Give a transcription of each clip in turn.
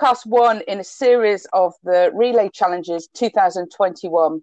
podcast one in a series of the Relay Challenges 2021.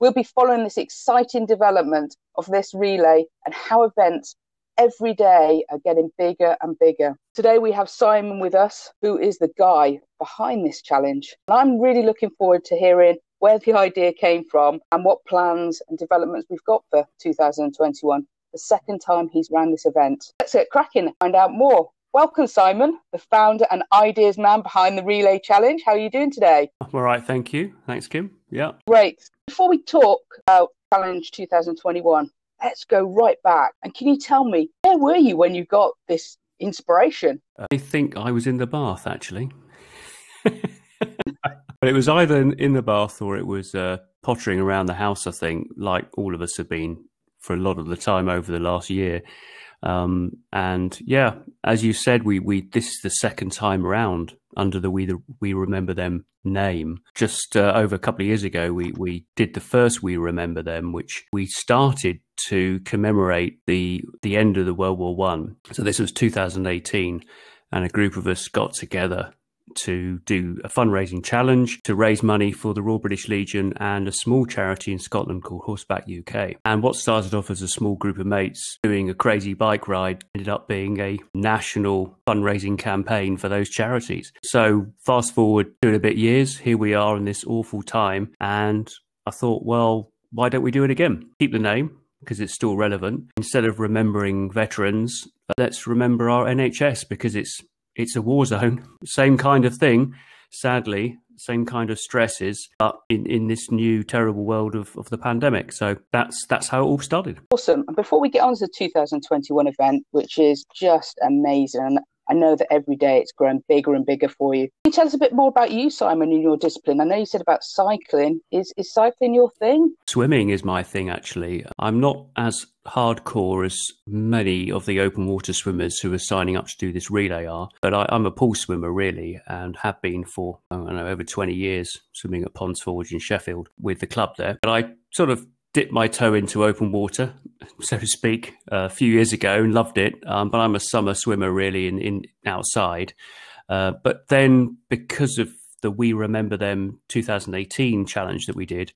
We'll be following this exciting development of this relay and how events every day are getting bigger and bigger. Today we have Simon with us, who is the guy behind this challenge. And I'm really looking forward to hearing where the idea came from and what plans and developments we've got for 2021, the second time he's ran this event. Let's get cracking find out more. Welcome, Simon, the founder and ideas man behind the Relay Challenge. How are you doing today? I'm all right, thank you. Thanks, Kim. Yeah. Great. Before we talk about Challenge 2021, let's go right back. And can you tell me, where were you when you got this inspiration? I think I was in the bath, actually. but it was either in the bath or it was uh, pottering around the house, I think, like all of us have been for a lot of the time over the last year. Um, and yeah, as you said, we, we this is the second time around under the We the, We Remember Them name. Just uh, over a couple of years ago, we we did the first We Remember Them, which we started to commemorate the the end of the World War One. So this was 2018, and a group of us got together to do a fundraising challenge to raise money for the Royal British Legion and a small charity in Scotland called Horseback UK. And what started off as a small group of mates doing a crazy bike ride ended up being a national fundraising campaign for those charities. So fast forward two and a bit years, here we are in this awful time. And I thought, well, why don't we do it again? Keep the name, because it's still relevant. Instead of remembering veterans, let's remember our NHS because it's it's a war zone. Same kind of thing, sadly, same kind of stresses, but in, in this new terrible world of, of the pandemic. So that's that's how it all started. Awesome. And before we get on to the 2021 event, which is just amazing, I know that every day it's growing bigger and bigger for you. Can you tell us a bit more about you, Simon, and your discipline? I know you said about cycling. Is is cycling your thing? Swimming is my thing, actually. I'm not as hardcore as many of the open water swimmers who are signing up to do this relay are, but I, am a pool swimmer really, and have been for I don't know over 20 years, swimming at Ponds Forge in Sheffield with the club there. But I sort of dipped my toe into open water, so to speak, a few years ago and loved it. Um, but I'm a summer swimmer really in, in outside. Uh, but then because of the We Remember Them 2018 challenge that we did,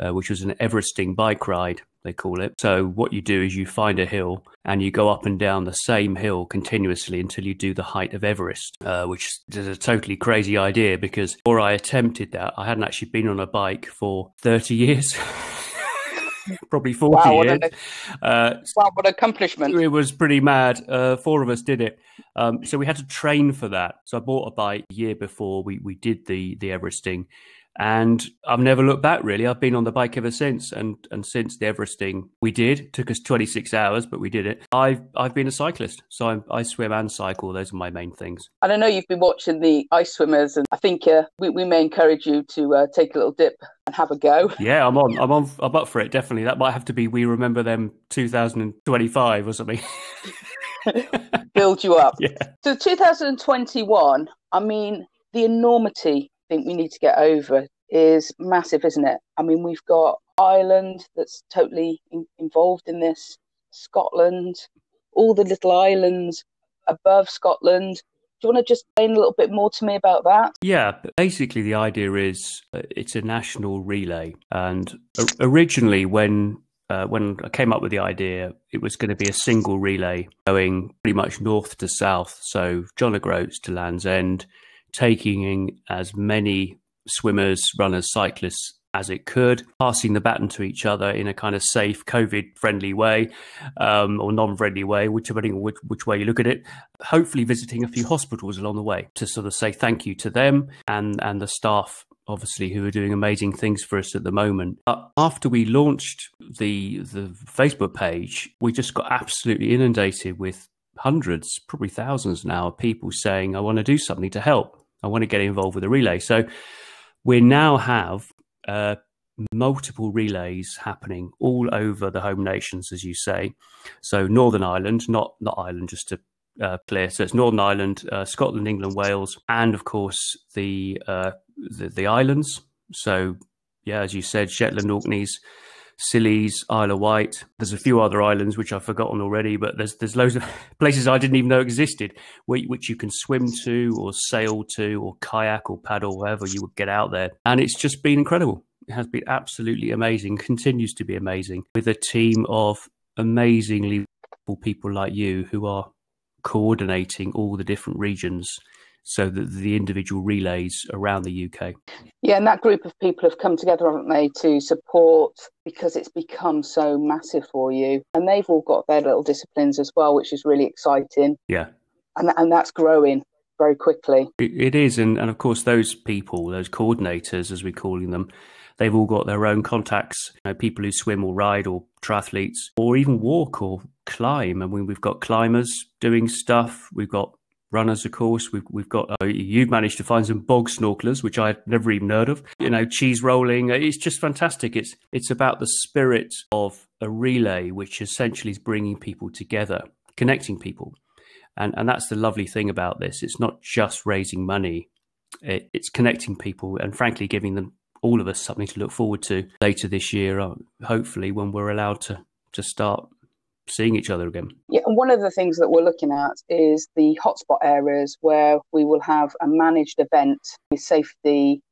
uh, which was an Everesting bike ride, they call it. So what you do is you find a hill and you go up and down the same hill continuously until you do the height of Everest, uh, which is a totally crazy idea because before I attempted that, I hadn't actually been on a bike for 30 years. probably 40 wow, years. What uh, wow, what accomplishment. It was pretty mad. Uh, four of us did it. Um, so we had to train for that. So I bought a bike a year before we, we did the, the Everesting and I've never looked back really. I've been on the bike ever since, and and since the Everesting we did it took us 26 hours, but we did it. I've I've been a cyclist, so I, I swim and cycle. Those are my main things. And I know you've been watching the ice swimmers, and I think uh, we we may encourage you to uh, take a little dip and have a go. Yeah, I'm on. I'm on. I'm up for it. Definitely. That might have to be. We remember them 2025 or something. Build you up. Yeah. So 2021. I mean, the enormity think we need to get over is massive, isn't it? I mean, we've got Ireland that's totally in- involved in this, Scotland, all the little islands above Scotland. Do you want to just explain a little bit more to me about that? Yeah, basically, the idea is uh, it's a national relay. And originally, when uh, when I came up with the idea, it was going to be a single relay going pretty much north to south. So John O'Groats to Land's End, taking in as many swimmers, runners, cyclists as it could, passing the baton to each other in a kind of safe, COVID friendly way um, or non friendly way, depending on which, which, way you look at it. Hopefully, visiting a few hospitals along the way to sort of say thank you to them and, and the staff. Obviously, who are doing amazing things for us at the moment. But after we launched the the Facebook page, we just got absolutely inundated with hundreds, probably thousands now, of people saying, "I want to do something to help." I want to get involved with the relay. So we now have uh, multiple relays happening all over the home nations, as you say. So Northern Ireland, not not Ireland, just to uh, clear. So it's Northern Ireland, uh, Scotland, England, Wales, and of course the, uh, the, the islands. So yeah, as you said, Shetland, Orkneys, Scilly's, Isle of Wight. There's a few other islands which I've forgotten already, but there's there's loads of places I didn't even know existed, which you can swim to or sail to or kayak or paddle, wherever you would get out there. And it's just been incredible. It has been absolutely amazing, continues to be amazing, with a team of amazingly people like you who are coordinating all the different regions so that the individual relays around the UK. Yeah, and that group of people have come together, haven't they, to support because it's become so massive for you. And they've all got their little disciplines as well, which is really exciting. Yeah. And, and that's growing very quickly. it, it is. And, and of course, those people, those coordinators, as we're calling them, they've all got their own contacts, you know, people who swim or ride or triathletes or even walk or climb. I mean, we've got climbers doing stuff. We've got runners, of course. We've we've got uh, you've managed to find some bog snorkelers, which I've never even heard of. You know, cheese rolling. It's just fantastic. It's it's about the spirit of a relay, which essentially is bringing people together, connecting people, and and that's the lovely thing about this. It's not just raising money. It, it's connecting people and frankly giving them all of us something to look forward to later this year, uh, hopefully when we're allowed to to start seeing each other again. Yeah, and one of the things that we're looking at is the hotspot areas where we will have a managed event with safety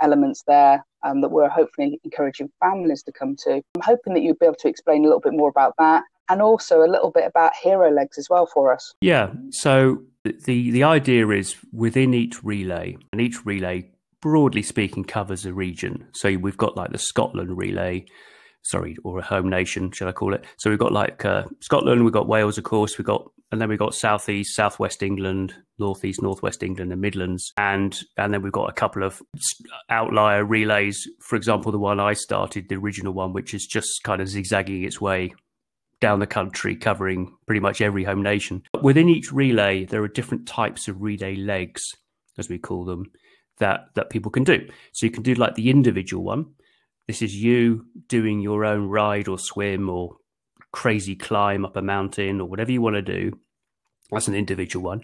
elements there um, that we're hopefully encouraging families to come to. I'm hoping that you'll be able to explain a little bit more about that and also a little bit about hero legs as well for us. Yeah, so the the idea is within each relay, and each relay broadly speaking covers a region. So we've got like the Scotland relay, sorry, or a home nation, shall I call it? So we've got like uh, Scotland, we've got Wales, of course, we've got, and then we've got southeast, southwest England, northeast, northwest England, and Midlands, and and then we've got a couple of outlier relays. For example, the one I started, the original one, which is just kind of zigzagging its way down the country, covering pretty much every home nation. Within each relay, there are different types of relay legs, as we call them, that that people can do. So you can do like the individual one, this is you doing your own ride or swim or crazy climb up a mountain or whatever you want to do. That's an individual one.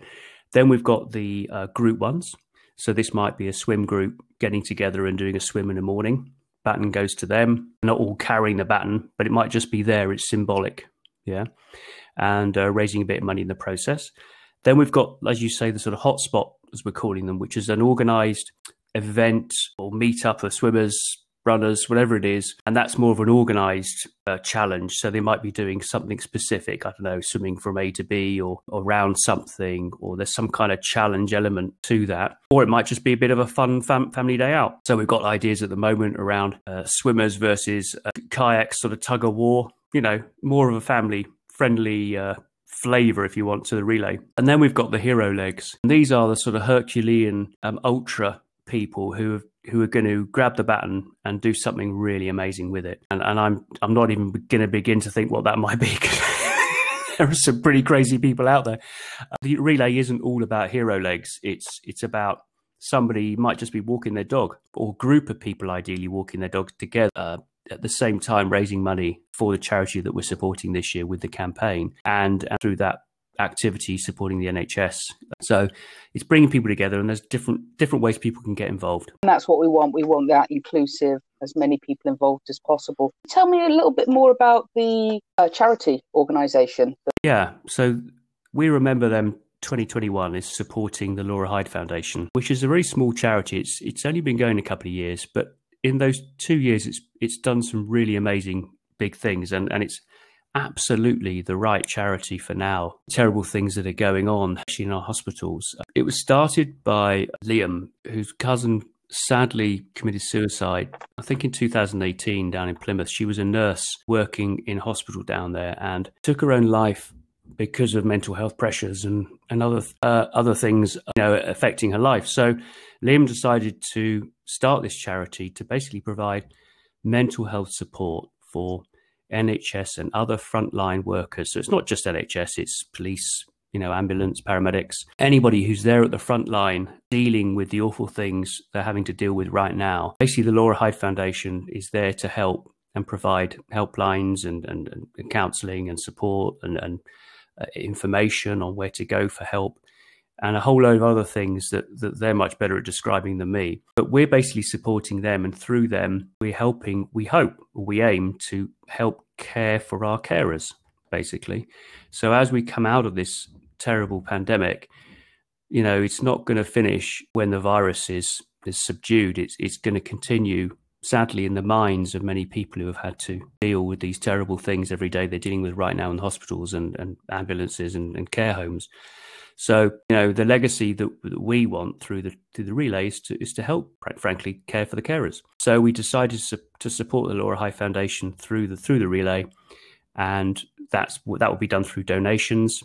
Then we've got the uh, group ones. So this might be a swim group getting together and doing a swim in the morning. Baton goes to them, not all carrying the baton, but it might just be there. It's symbolic. Yeah. And uh, raising a bit of money in the process. Then we've got, as you say, the sort of hotspot, as we're calling them, which is an organized event or meetup of swimmers, runners, whatever it is. And that's more of an organized uh, challenge. So they might be doing something specific. I don't know, swimming from A to B or, around something, or there's some kind of challenge element to that. Or it might just be a bit of a fun fam- family day out. So we've got ideas at the moment around uh, swimmers versus uh, kayaks, sort of tug of war, you know, more of a family friendly uh, flavor, if you want, to the relay. And then we've got the hero legs. And these are the sort of Herculean um, ultra people who have who are going to grab the baton and do something really amazing with it. And, and I'm I'm not even going to begin to think what that might be. there are some pretty crazy people out there. The relay isn't all about hero legs. It's it's about somebody might just be walking their dog or group of people ideally walking their dogs together uh, at the same time raising money for the charity that we're supporting this year with the campaign and, and through that activity supporting the NHS. So it's bringing people together, and there's different different ways people can get involved. And that's what we want. We want that inclusive, as many people involved as possible. Tell me a little bit more about the uh, charity organisation. Yeah, so we remember them. 2021 is supporting the Laura Hyde Foundation, which is a very small charity. It's it's only been going a couple of years, but in those two years, it's it's done some really amazing big things, and and it's absolutely the right charity for now. Terrible things that are going on in our hospitals. It was started by Liam, whose cousin sadly committed suicide. I think in 2018 down in Plymouth. She was a nurse working in hospital down there and took her own life because of mental health pressures and and other uh, other things you know affecting her life. So Liam decided to start this charity to basically provide mental health support for NHS and other frontline workers. So it's not just NHS, it's police, you know, ambulance, paramedics, anybody who's there at the front line dealing with the awful things they're having to deal with right now. Basically, the Laura Hyde Foundation is there to help and provide helplines and, and, and counseling and support and, and uh, information on where to go for help. And a whole load of other things that, that they're much better at describing than me. But we're basically supporting them, and through them, we're helping, we hope, we aim to help care for our carers, basically. So as we come out of this terrible pandemic, you know, it's not going to finish when the virus is, is subdued. It's, it's going to continue sadly in the minds of many people who have had to deal with these terrible things every day they're dealing with right now in hospitals and, and ambulances and, and care homes. So, you know, the legacy that, that we want through the through the relay is to, is to help, frankly, care for the carers. So we decided to, to support the Laura Hyde Foundation through the through the relay, and that's that will be done through donations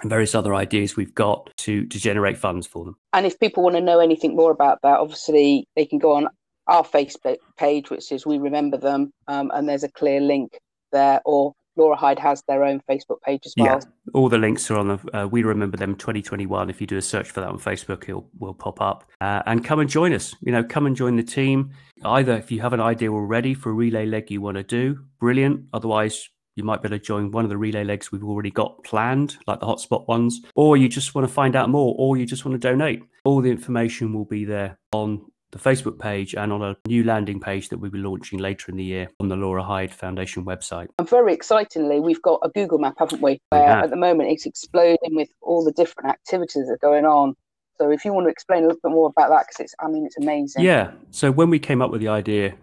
and various other ideas we've got to to generate funds for them. And if people want to know anything more about that, obviously they can go on our Facebook page, which is We Remember Them, um, and there's a clear link there, or Laura Hyde has their own Facebook page as well. Yeah, all the links are on the uh, We Remember Them 2021. If you do a search for that on Facebook, it will pop up. Uh, and come and join us. You know, come and join the team. Either if you have an idea already for a relay leg you want to do, brilliant. Otherwise, you might be able to join one of the relay legs we've already got planned, like the hotspot ones, or you just want to find out more, or you just want to donate. All the information will be there on the Facebook page and on a new landing page that we'll be launching later in the year on the Laura Hyde Foundation website. And very excitingly, we've got a Google map, haven't we? Where at the moment it's exploding with all the different activities that are going on. So if you want to explain a little bit more about that, because it's, I mean, it's amazing. Yeah. So when we came up with the idea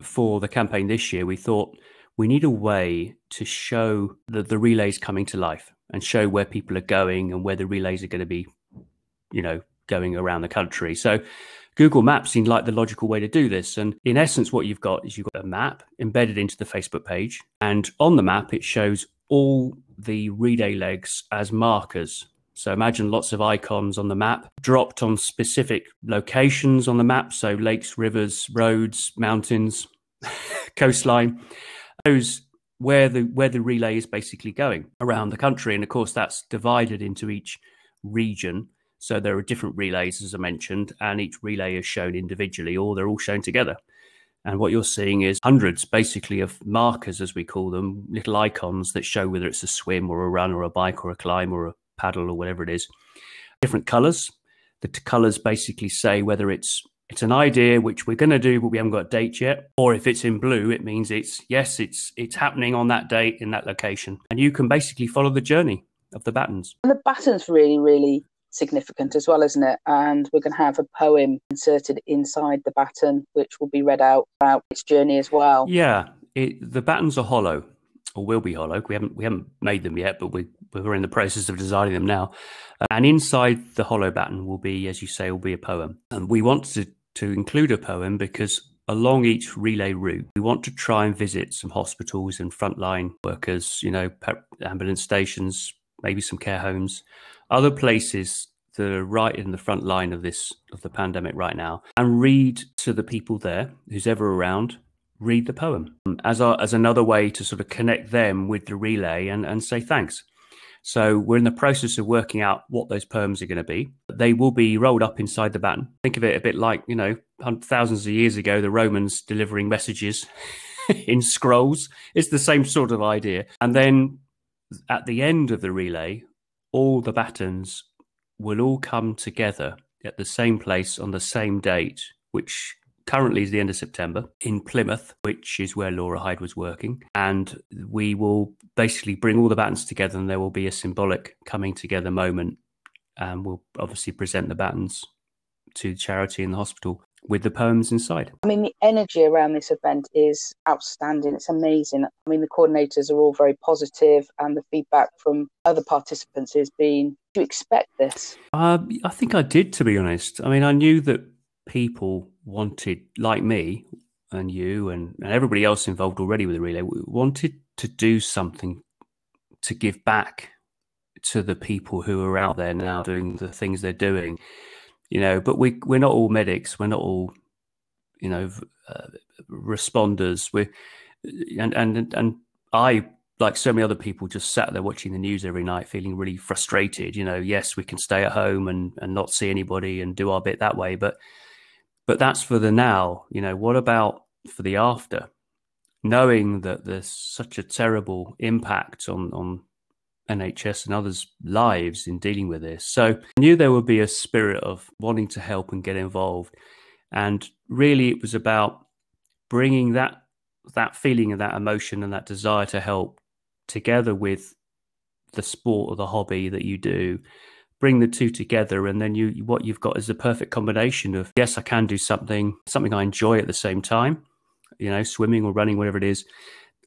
for the campaign this year, we thought we need a way to show the, the relays coming to life and show where people are going and where the relays are going to be, you know, going around the country. So Google Maps seemed like the logical way to do this. And in essence, what you've got is you've got a map embedded into the Facebook page. And on the map, it shows all the relay legs as markers. So imagine lots of icons on the map dropped on specific locations on the map. So lakes, rivers, roads, mountains, coastline. Those where the where the relay is basically going around the country. And of course, that's divided into each region so there are different relays, as I mentioned, and each relay is shown individually or they're all shown together. And what you're seeing is hundreds, basically, of markers, as we call them, little icons that show whether it's a swim or a run or a bike or a climb or a paddle or whatever it is. Different colors. The t- colors basically say whether it's it's an idea which we're going to do, but we haven't got a date yet. Or if it's in blue, it means it's yes, it's it's happening on that date in that location, and you can basically follow the journey of the battens. And the battens really, really significant as well, isn't it? And we're going to have a poem inserted inside the baton, which will be read out throughout its journey as well. Yeah, it, the batons are hollow, or will be hollow. We haven't we haven't made them yet, but we we're in the process of designing them now. Uh, and inside the hollow baton will be, as you say, will be a poem. And we want to to include a poem because along each relay route, we want to try and visit some hospitals and frontline workers, you know, ambulance stations, maybe some care homes, other places that are right in the front line of this of the pandemic right now, and read to the people there who's ever around. Read the poem um, as a, as another way to sort of connect them with the relay and, and say thanks. So we're in the process of working out what those poems are going to be. They will be rolled up inside the baton. Think of it a bit like, you know, thousands of years ago, the Romans delivering messages in scrolls. It's the same sort of idea. And then at the end of the relay, all the batons will all come together at the same place on the same date, which currently is the end of September in Plymouth, which is where Laura Hyde was working. And we will basically bring all the batons together and there will be a symbolic coming together moment. And we'll obviously present the batons to the charity in the hospital with the poems inside. I mean, the energy around this event is outstanding. It's amazing. I mean, the coordinators are all very positive, and the feedback from other participants has been do you expect this? Uh, I think I did, to be honest. I mean, I knew that people wanted, like me and you and, and everybody else involved already with the relay, wanted to do something to give back to the people who are out there now doing the things they're doing you know but we we're not all medics. We're not all you know uh, responders. We and and and i like so many other people just sat there watching the news every night feeling really frustrated you know yes we can stay at home and and not see anybody and do our bit that way but but that's for the now you know. What about for the after? Knowing that there's such a terrible impact on on NHS and others' lives in dealing with this. So I knew there would be a spirit of wanting to help and get involved. And really, it was about bringing that that feeling and that emotion and that desire to help together with the sport or the hobby that you do bring the two together and then you what you've got is a perfect combination of yes i can do something something i enjoy at the same time you know swimming or running whatever it is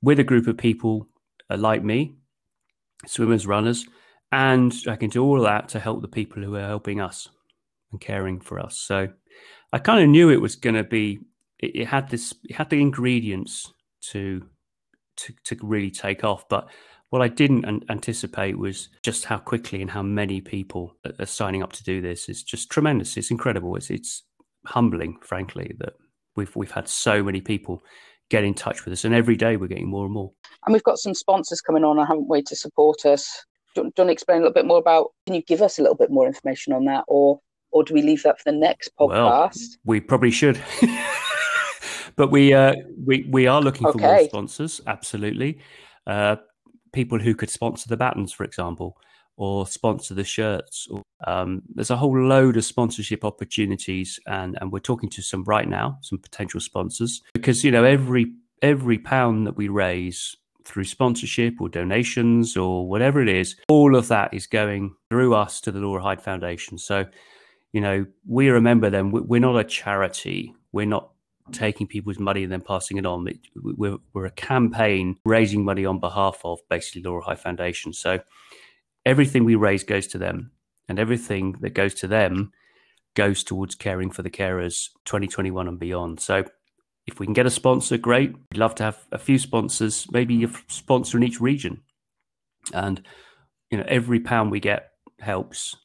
with a group of people uh, like me swimmers runners and i can do all that to help the people who are helping us and caring for us so i kind of knew it was going to be it, it had this it had the ingredients to to to really take off but what I didn't an- anticipate was just how quickly and how many people are signing up to do this. It's just tremendous. It's incredible. It's it's humbling, frankly, that we've we've had so many people get in touch with us, and every day we're getting more and more. And we've got some sponsors coming on, I haven't we, to support us? Do, do you want to explain a little bit more about? Can you give us a little bit more information on that, or or do we leave that for the next podcast? Well, we probably should. but we uh, we we are looking okay. for more sponsors. Absolutely, uh, people who could sponsor the battens, for example, or sponsor the shirts. Um, there's a whole load of sponsorship opportunities, and and we're talking to some right now, some potential sponsors, because you know every every pound that we raise through sponsorship or donations or whatever it is, all of that is going through us to the Laura Hyde Foundation. So, you know, we remember them. We're not a charity. We're not taking people's money and then passing it on. We're, we're a campaign raising money on behalf of basically Laura Hyde Foundation. So everything we raise goes to them, and everything that goes to them goes towards caring for the carers 2021 and beyond. So if we can get a sponsor, great. We'd love to have a few sponsors, maybe a sponsor in each region. And you know, every pound we get helps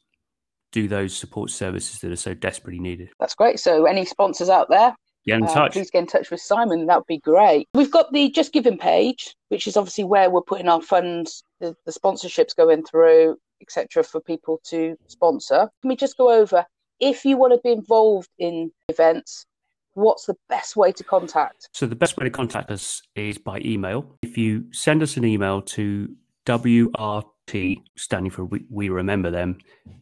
do those support services that are so desperately needed. That's great. So any sponsors out there, get in uh, touch. Please get in touch with Simon. That would be great. We've got the Just Giving page, which is obviously where we're putting our funds, the, the sponsorships going through, etc., for people to sponsor. Can we just go over if you want to be involved in events? What's the best way to contact? So the best way to contact us is by email. If you send us an email to WRT, standing for We, we Remember Them,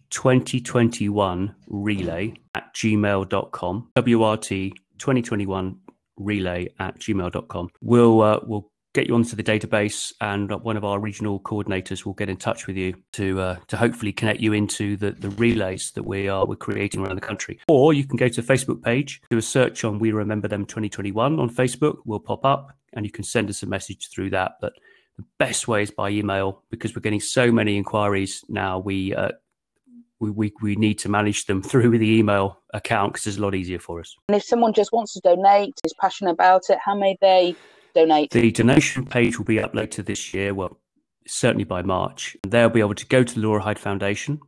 2021 relay at gmail.com. WRT 2021 relay at gmail.com. We'll, uh, we'll get you onto the database and one of our regional coordinators will get in touch with you to uh, to hopefully connect you into the, the relays that we are we're creating around the country. Or you can go to the facebook page do a search on we remember them 2021 on facebook we'll pop up and you can send us a message through that. But the best way is by email because we're getting so many inquiries now. We uh, we, we, we need to manage them through the email account because it's a lot easier for us. And if someone just wants to donate, is passionate about it, how may they donate? The donation page will be up later this year, well, certainly by March. They'll be able to go to the Laura Hyde Foundation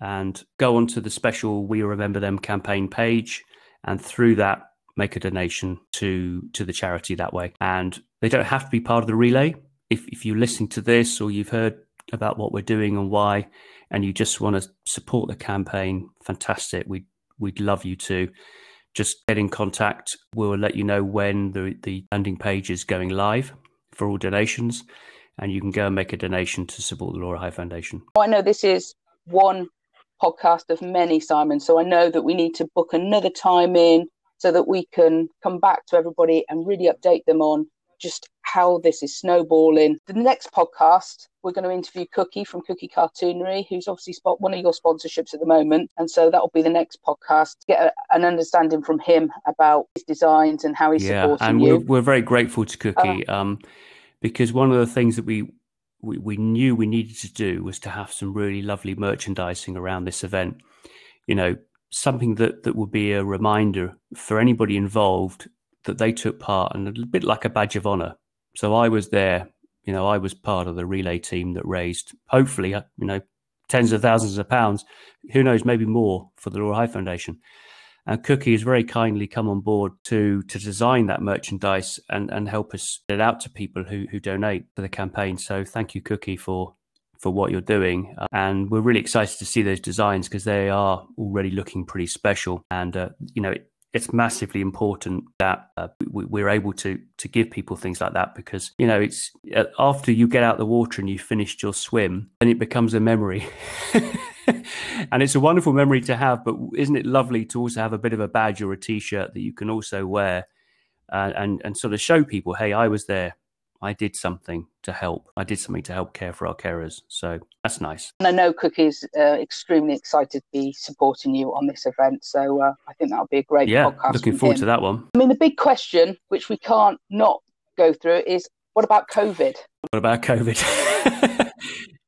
and go onto the special We Remember Them campaign page, and through that, make a donation to to the charity that way. And they don't have to be part of the relay. If if you're listening to this or you've heard about what we're doing and why, and you just want to support the campaign, fantastic. We'd, we'd love you to. Just get in contact. We'll let you know when the, the landing page is going live for all donations, and you can go and make a donation to support the Laura Hyde Foundation. I know this is one podcast of many, Simon. So I know that we need to book another time in so that we can come back to everybody and really update them on just how this is snowballing. The next podcast, we're going to interview Cookie from Cookie Cartoonery, who's obviously spot one of your sponsorships at the moment. And so that'll be the next podcast to get a, an understanding from him about his designs and how he's yeah, supporting and you. We're, we're very grateful to Cookie uh, um, because one of the things that we, we we knew we needed to do was to have some really lovely merchandising around this event. You know, something that that would be a reminder for anybody involved that they took part and a bit like a badge of honor. So I was there, you know, I was part of the relay team that raised, hopefully, uh, you know, tens of thousands of pounds, who knows, maybe more for the Laura Hyde Foundation. And Cookie has very kindly come on board to to design that merchandise and, and help us get it out to people who, who donate for the campaign. So thank you, Cookie, for for what you're doing. Uh, and we're really excited to see those designs because they are already looking pretty special. And uh, you know, it's massively important that uh, we, are able to to give people things like that because you know it's uh, after you get out the water and you've finished your swim and it becomes a memory. And it's a wonderful memory to have but isn't it lovely to also have a bit of a badge or a t-shirt that you can also wear uh, and and sort of show people hey i was there I did something to help. I did something to help care for our carers. So that's nice. And I know Cookie's uh, extremely excited to be supporting you on this event. So uh, I think that'll be a great yeah, podcast. Looking forward him. to that one. I mean, the big question, which we can't not go through, is what about COVID? What about COVID?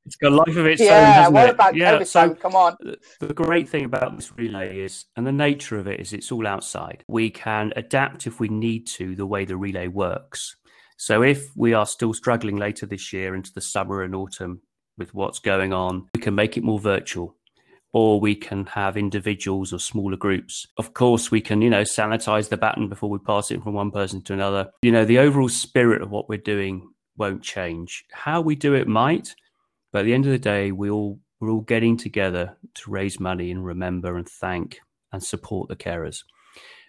it's got a life of its own. yeah, own. what it? about yeah, COVID? So, come on. The great thing about this relay is, and the nature of it is, it's all outside. We can adapt if we need to the way the relay works. So if we are still struggling later this year into the summer and autumn with what's going on, we can make it more virtual or we can have individuals or smaller groups. Of course, we can, you know, sanitize the baton before we pass it from one person to another. You know, the overall spirit of what we're doing won't change. How we do it might, but at the end of the day, we all we're all getting together to raise money and remember and thank and support the carers.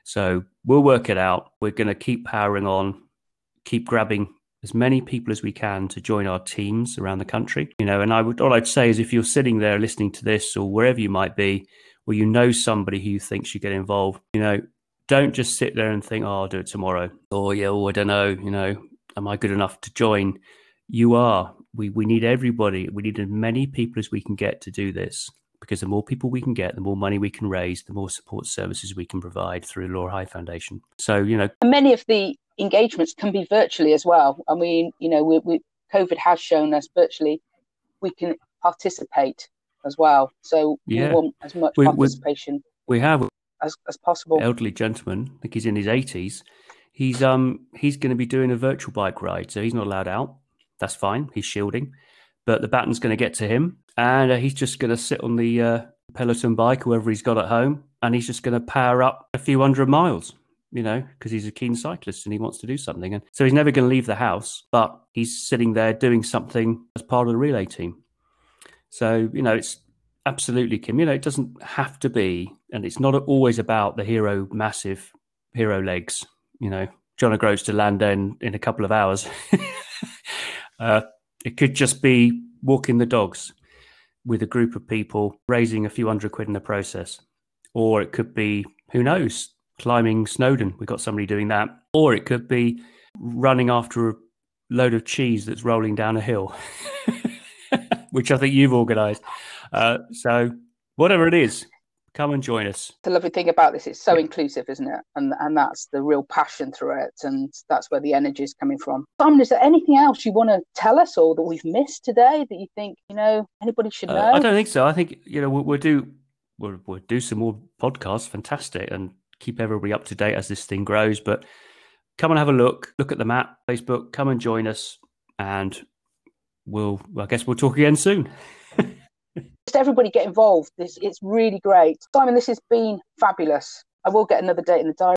So we'll work it out. We're going to keep powering on keep grabbing as many people as we can to join our teams around the country. You know, and I would all I'd say is if you're sitting there listening to this or wherever you might be, or you know somebody who you think should get involved, you know, don't just sit there and think, oh, I'll do it tomorrow. Or yeah, oh, I don't know, you know, am I good enough to join? You are. We we need everybody. We need as many people as we can get to do this. Because the more people we can get, the more money we can raise, the more support services we can provide through Laura Hyde Foundation. So, you know, many of the engagements can be virtually as well. I mean, you know, we, we, COVID has shown us virtually we can participate as well. So yeah. we want as much we, participation. We have as, as possible. Elderly gentleman, I think he's in his eighties. He's um he's going to be doing a virtual bike ride, so he's not allowed out. That's fine. He's shielding, but the baton's going to get to him, and uh, he's just going to sit on the uh, Peloton bike, whoever he's got at home, and he's just going to power up a few hundred miles you know, because he's a keen cyclist and he wants to do something. And so he's never going to leave the house, but he's sitting there doing something as part of the relay team. So, you know, it's absolutely, Kim, you know, it doesn't have to be, and it's not always about the hero, massive hero legs, you know, John O'Groats to land in, in a couple of hours. uh, it could just be walking the dogs with a group of people, raising a few hundred quid in the process. Or it could be, who knows, climbing Snowdon. We've got somebody doing that. Or it could be running after a load of cheese that's rolling down a hill, which I think you've organised. Uh, so, whatever it is, come and join us. The lovely thing about this, it's so inclusive, isn't it? And and that's the real passion through it, and that's where the energy is coming from. Simon, is there anything else you want to tell us, or that we've missed today that you think you know anybody should uh, know? Uh, I don't think so. I think you know we'll, we'll do we'll, we'll do some more podcasts. Fantastic, and keep everybody up to date as this thing grows. But come and have a look, look at the map, Facebook, come and join us, and we'll, I guess we'll talk again soon. Just everybody get involved. This it's really great. Simon, this has been fabulous. I will get another date in the diary.